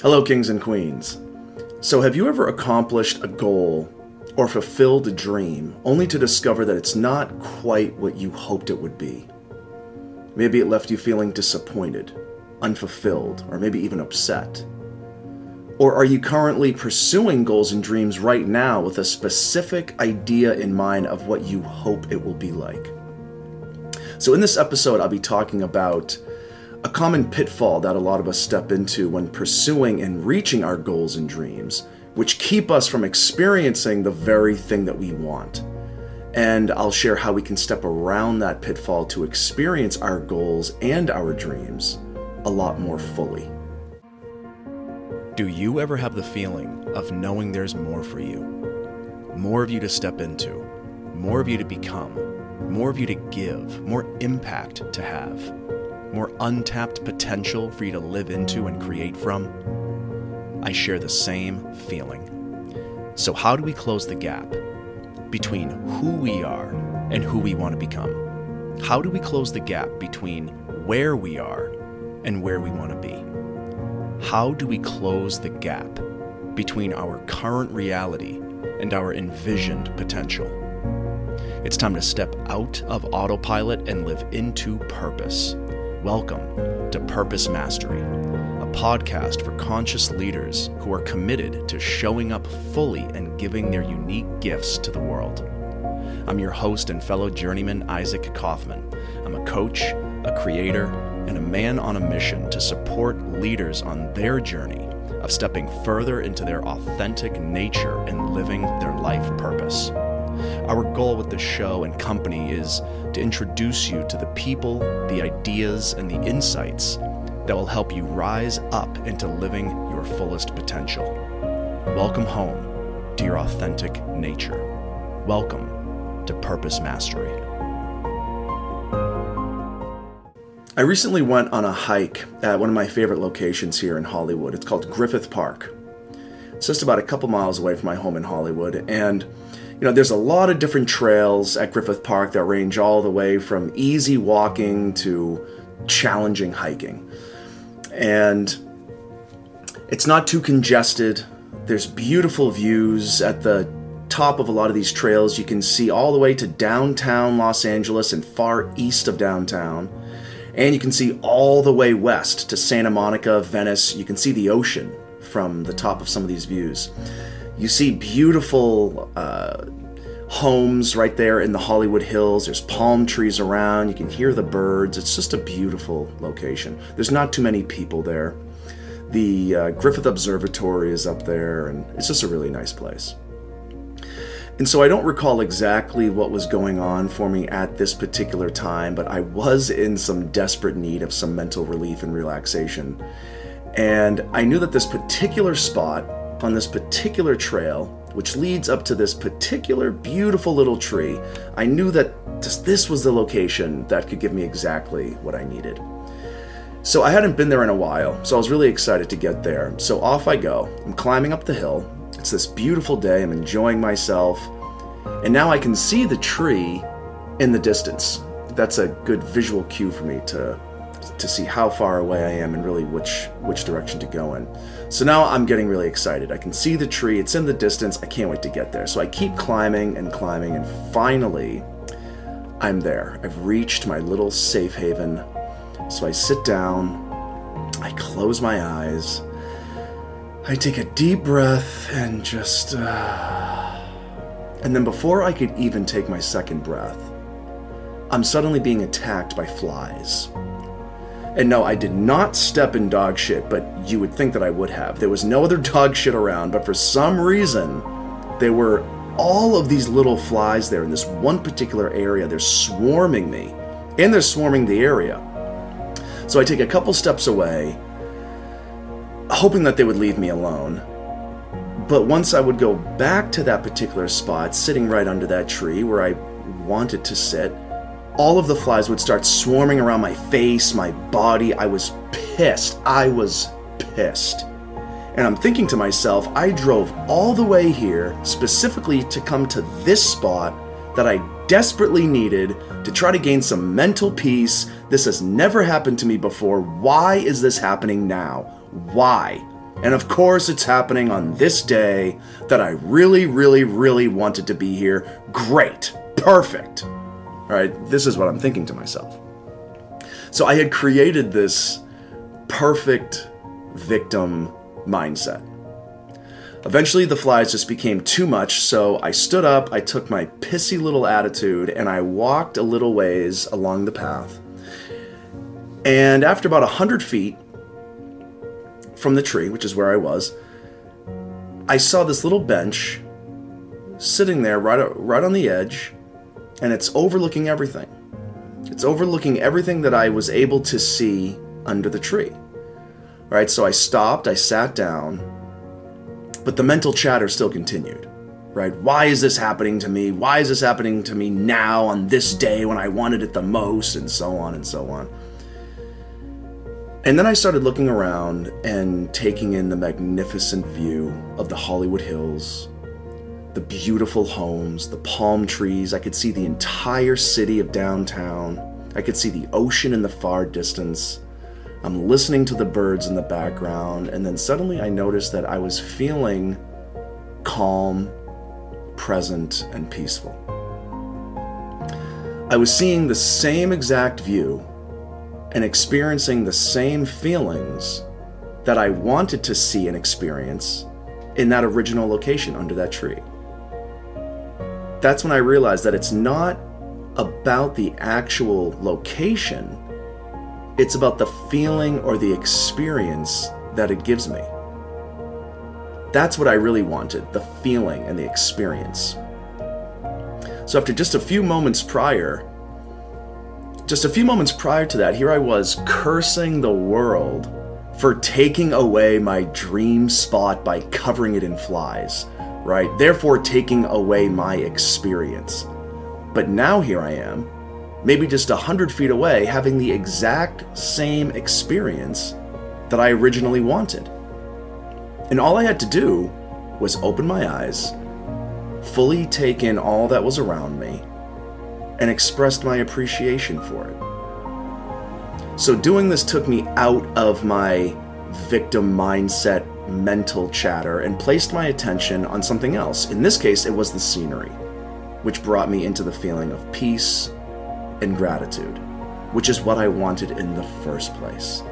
Hello, kings and queens. So, have you ever accomplished a goal or fulfilled a dream only to discover that it's not quite what you hoped it would be? Maybe it left you feeling disappointed, unfulfilled, or maybe even upset. Or are you currently pursuing goals and dreams right now with a specific idea in mind of what you hope it will be like? So, in this episode, I'll be talking about a common pitfall that a lot of us step into when pursuing and reaching our goals and dreams, which keep us from experiencing the very thing that we want. And I'll share how we can step around that pitfall to experience our goals and our dreams a lot more fully. Do you ever have the feeling of knowing there's more for you? More of you to step into, more of you to become, more of you to give, more impact to have? More untapped potential for you to live into and create from? I share the same feeling. So, how do we close the gap between who we are and who we want to become? How do we close the gap between where we are and where we want to be? How do we close the gap between our current reality and our envisioned potential? It's time to step out of autopilot and live into purpose. Welcome to Purpose Mastery, a podcast for conscious leaders who are committed to showing up fully and giving their unique gifts to the world. I'm your host and fellow journeyman, Isaac Kaufman. I'm a coach, a creator, and a man on a mission to support leaders on their journey of stepping further into their authentic nature and living their life purpose. Our goal with the show and company is to introduce you to the people, the ideas, and the insights that will help you rise up into living your fullest potential. Welcome home to your authentic nature. Welcome to Purpose Mastery. I recently went on a hike at one of my favorite locations here in Hollywood. It's called Griffith Park. It's just about a couple miles away from my home in Hollywood, and you know, there's a lot of different trails at Griffith Park that range all the way from easy walking to challenging hiking. And it's not too congested. There's beautiful views at the top of a lot of these trails. You can see all the way to downtown Los Angeles and far east of downtown. And you can see all the way west to Santa Monica, Venice. You can see the ocean from the top of some of these views. You see beautiful uh, homes right there in the Hollywood Hills. There's palm trees around. You can hear the birds. It's just a beautiful location. There's not too many people there. The uh, Griffith Observatory is up there, and it's just a really nice place. And so I don't recall exactly what was going on for me at this particular time, but I was in some desperate need of some mental relief and relaxation. And I knew that this particular spot on this particular trail, which leads up to this particular beautiful little tree, I knew that this was the location that could give me exactly what I needed. So I hadn't been there in a while, so I was really excited to get there. So off I go. I'm climbing up the hill. It's this beautiful day. I'm enjoying myself. And now I can see the tree in the distance. That's a good visual cue for me to to see how far away I am and really which which direction to go in. So now I'm getting really excited. I can see the tree, it's in the distance. I can't wait to get there. So I keep climbing and climbing and finally I'm there. I've reached my little safe haven. So I sit down, I close my eyes, I take a deep breath and just uh... and then before I could even take my second breath, I'm suddenly being attacked by flies. And no, I did not step in dog shit, but you would think that I would have. There was no other dog shit around, but for some reason, there were all of these little flies there in this one particular area. They're swarming me, and they're swarming the area. So I take a couple steps away, hoping that they would leave me alone. But once I would go back to that particular spot, sitting right under that tree where I wanted to sit, all of the flies would start swarming around my face, my body. I was pissed. I was pissed. And I'm thinking to myself, I drove all the way here specifically to come to this spot that I desperately needed to try to gain some mental peace. This has never happened to me before. Why is this happening now? Why? And of course, it's happening on this day that I really, really, really wanted to be here. Great. Perfect. All right, this is what I'm thinking to myself. So I had created this perfect victim mindset. Eventually, the flies just became too much, so I stood up, I took my pissy little attitude, and I walked a little ways along the path. And after about a hundred feet from the tree, which is where I was, I saw this little bench sitting there right, right on the edge, and it's overlooking everything. It's overlooking everything that I was able to see under the tree. Right, so I stopped, I sat down, but the mental chatter still continued. Right? Why is this happening to me? Why is this happening to me now on this day when I wanted it the most? And so on and so on. And then I started looking around and taking in the magnificent view of the Hollywood Hills, the beautiful homes, the palm trees. I could see the entire city of downtown. I could see the ocean in the far distance. I'm listening to the birds in the background, and then suddenly I noticed that I was feeling calm, present, and peaceful. I was seeing the same exact view and experiencing the same feelings that I wanted to see and experience in that original location under that tree. That's when I realized that it's not about the actual location it's about the feeling or the experience that it gives me. That's what I really wanted the feeling and the experience. So, after just a few moments prior, just a few moments prior to that, here I was cursing the world for taking away my dream spot by covering it in flies, right? Therefore, taking away my experience. But now here I am, maybe just a hundred feet away, having the exact same experience that I originally wanted. And all I had to do was open my eyes, fully take in all that was around me, and expressed my appreciation for it. So, doing this took me out of my victim mindset mental chatter and placed my attention on something else. In this case, it was the scenery, which brought me into the feeling of peace and gratitude, which is what I wanted in the first place.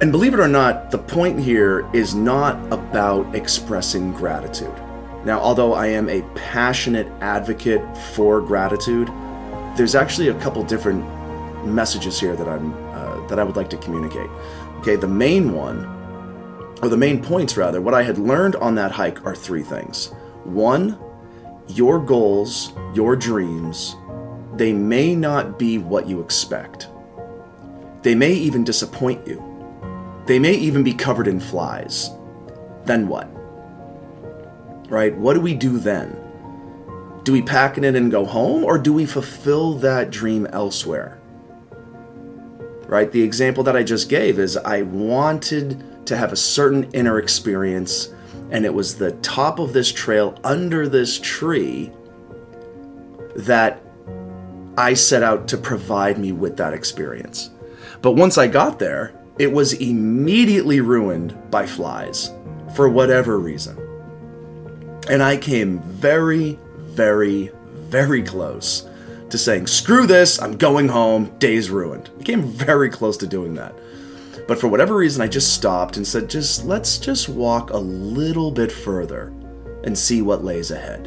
And believe it or not, the point here is not about expressing gratitude. Now, although I am a passionate advocate for gratitude, there's actually a couple different messages here that I'm uh, that I would like to communicate. Okay, the main one, or the main points rather, what I had learned on that hike are three things. One, your goals, your dreams, they may not be what you expect. They may even disappoint you. They may even be covered in flies. Then what? Right? What do we do then? Do we pack it in and go home, or do we fulfill that dream elsewhere? Right? The example that I just gave is I wanted to have a certain inner experience, and it was the top of this trail under this tree that I set out to provide me with that experience. But once I got there, it was immediately ruined by flies for whatever reason. And I came very, very, very close to saying, screw this, I'm going home, day's ruined. I came very close to doing that. But for whatever reason, I just stopped and said, just let's just walk a little bit further and see what lays ahead.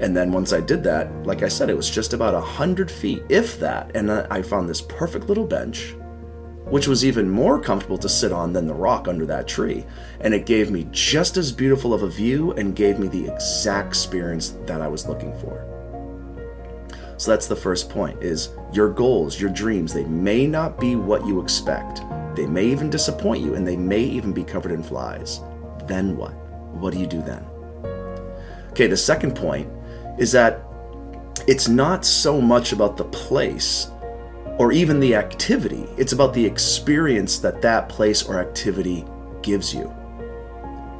And then once I did that, like I said, it was just about a hundred feet, if that, and I found this perfect little bench, which was even more comfortable to sit on than the rock under that tree. And it gave me just as beautiful of a view and gave me the exact experience that I was looking for. So that's the first point is your goals, your dreams, they may not be what you expect. They may even disappoint you and they may even be covered in flies. Then what? What do you do then? Okay, the second point is that it's not so much about the place or even the activity, it's about the experience that that place or activity gives you.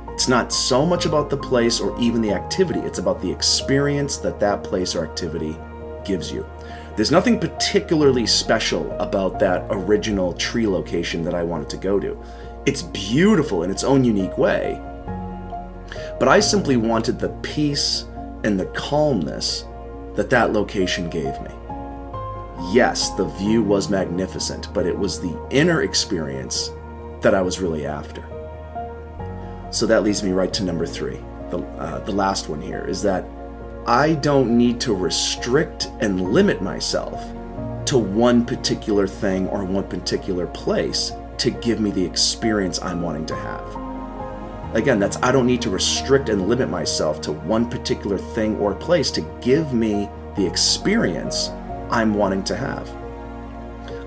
It's not so much about the place or even the activity, it's about the experience that that place or activity gives you. There's nothing particularly special about that original tree location that I wanted to go to. It's beautiful in its own unique way. But I simply wanted the peace and the calmness that that location gave me. Yes, the view was magnificent, but it was the inner experience that I was really after. So that leads me right to number three, the, uh, the last one here, is that I don't need to restrict and limit myself to one particular thing or one particular place to give me the experience I'm wanting to have. Again, that's I don't need to restrict and limit myself to one particular thing or place to give me the experience I'm wanting to have.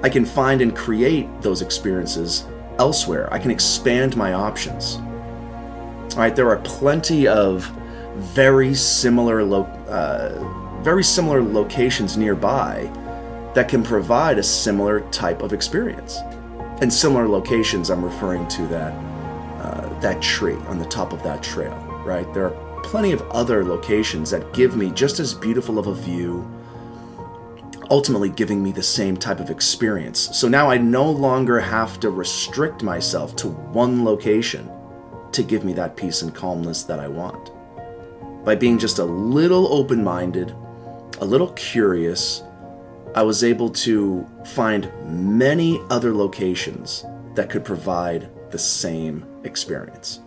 I can find and create those experiences elsewhere. I can expand my options. All right, there are plenty of very similar lo- uh, very similar locations nearby that can provide a similar type of experience. And similar locations, I'm referring to that uh, that tree on the top of that trail. Right, there are plenty of other locations that give me just as beautiful of a view, ultimately giving me the same type of experience. So now I no longer have to restrict myself to one location to give me that peace and calmness that I want. By being just a little open minded, a little curious, I was able to find many other locations that could provide the same experience.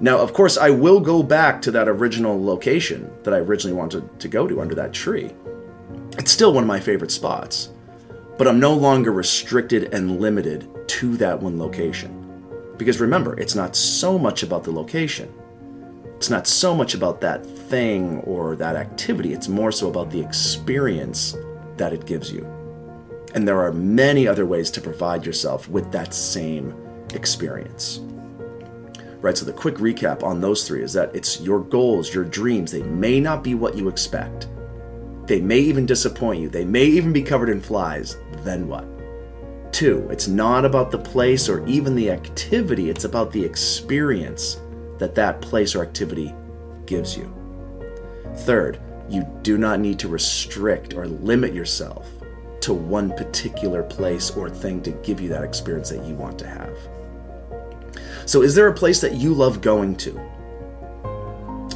Now, of course, I will go back to that original location that I originally wanted to go to under that tree. It's still one of my favorite spots, but I'm no longer restricted and limited to that one location. Because remember, it's not so much about the location. It's not so much about that thing or that activity, it's more so about the experience that it gives you. And there are many other ways to provide yourself with that same experience. Right, so the quick recap on those three is that it's your goals, your dreams, they may not be what you expect. They may even disappoint you. They may even be covered in flies. Then what? Two, it's not about the place or even the activity, it's about the experience that that place or activity gives you. Third, you do not need to restrict or limit yourself to one particular place or thing to give you that experience that you want to have. So, is there a place that you love going to?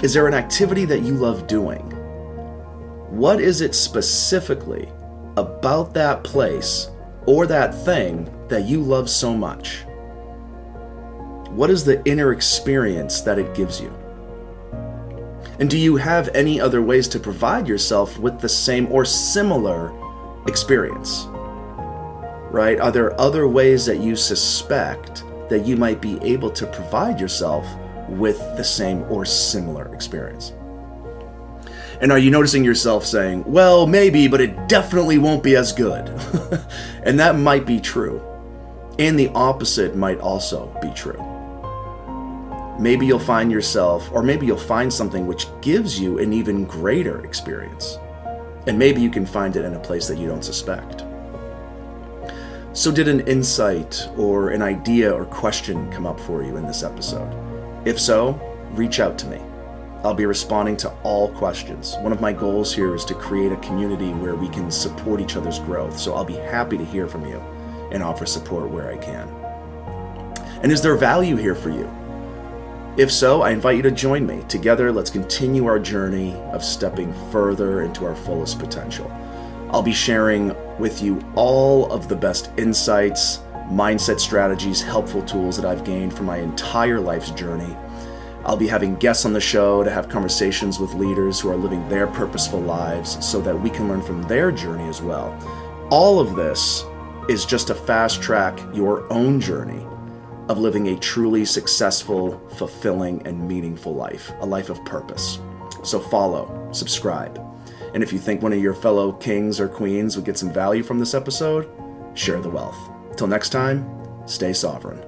Is there an activity that you love doing? What is it specifically about that place or that thing that you love so much? What is the inner experience that it gives you? And do you have any other ways to provide yourself with the same or similar experience? Right? Are there other ways that you suspect that you might be able to provide yourself with the same or similar experience? And are you noticing yourself saying, well, maybe, but it definitely won't be as good? and that might be true. And the opposite might also be true. Maybe you'll find yourself, or maybe you'll find something which gives you an even greater experience. And maybe you can find it in a place that you don't suspect. So, did an insight or an idea or question come up for you in this episode? If so, reach out to me. I'll be responding to all questions. One of my goals here is to create a community where we can support each other's growth, so I'll be happy to hear from you and offer support where I can. And is there value here for you? If so, I invite you to join me. Together, let's continue our journey of stepping further into our fullest potential. I'll be sharing with you all of the best insights, mindset strategies, helpful tools that I've gained from my entire life's journey I'll be having guests on the show to have conversations with leaders who are living their purposeful lives so that we can learn from their journey as well. All of this is just to fast track your own journey of living a truly successful, fulfilling, and meaningful life, a life of purpose. So follow, subscribe. And if you think one of your fellow kings or queens would get some value from this episode, share the wealth. Till next time, stay sovereign.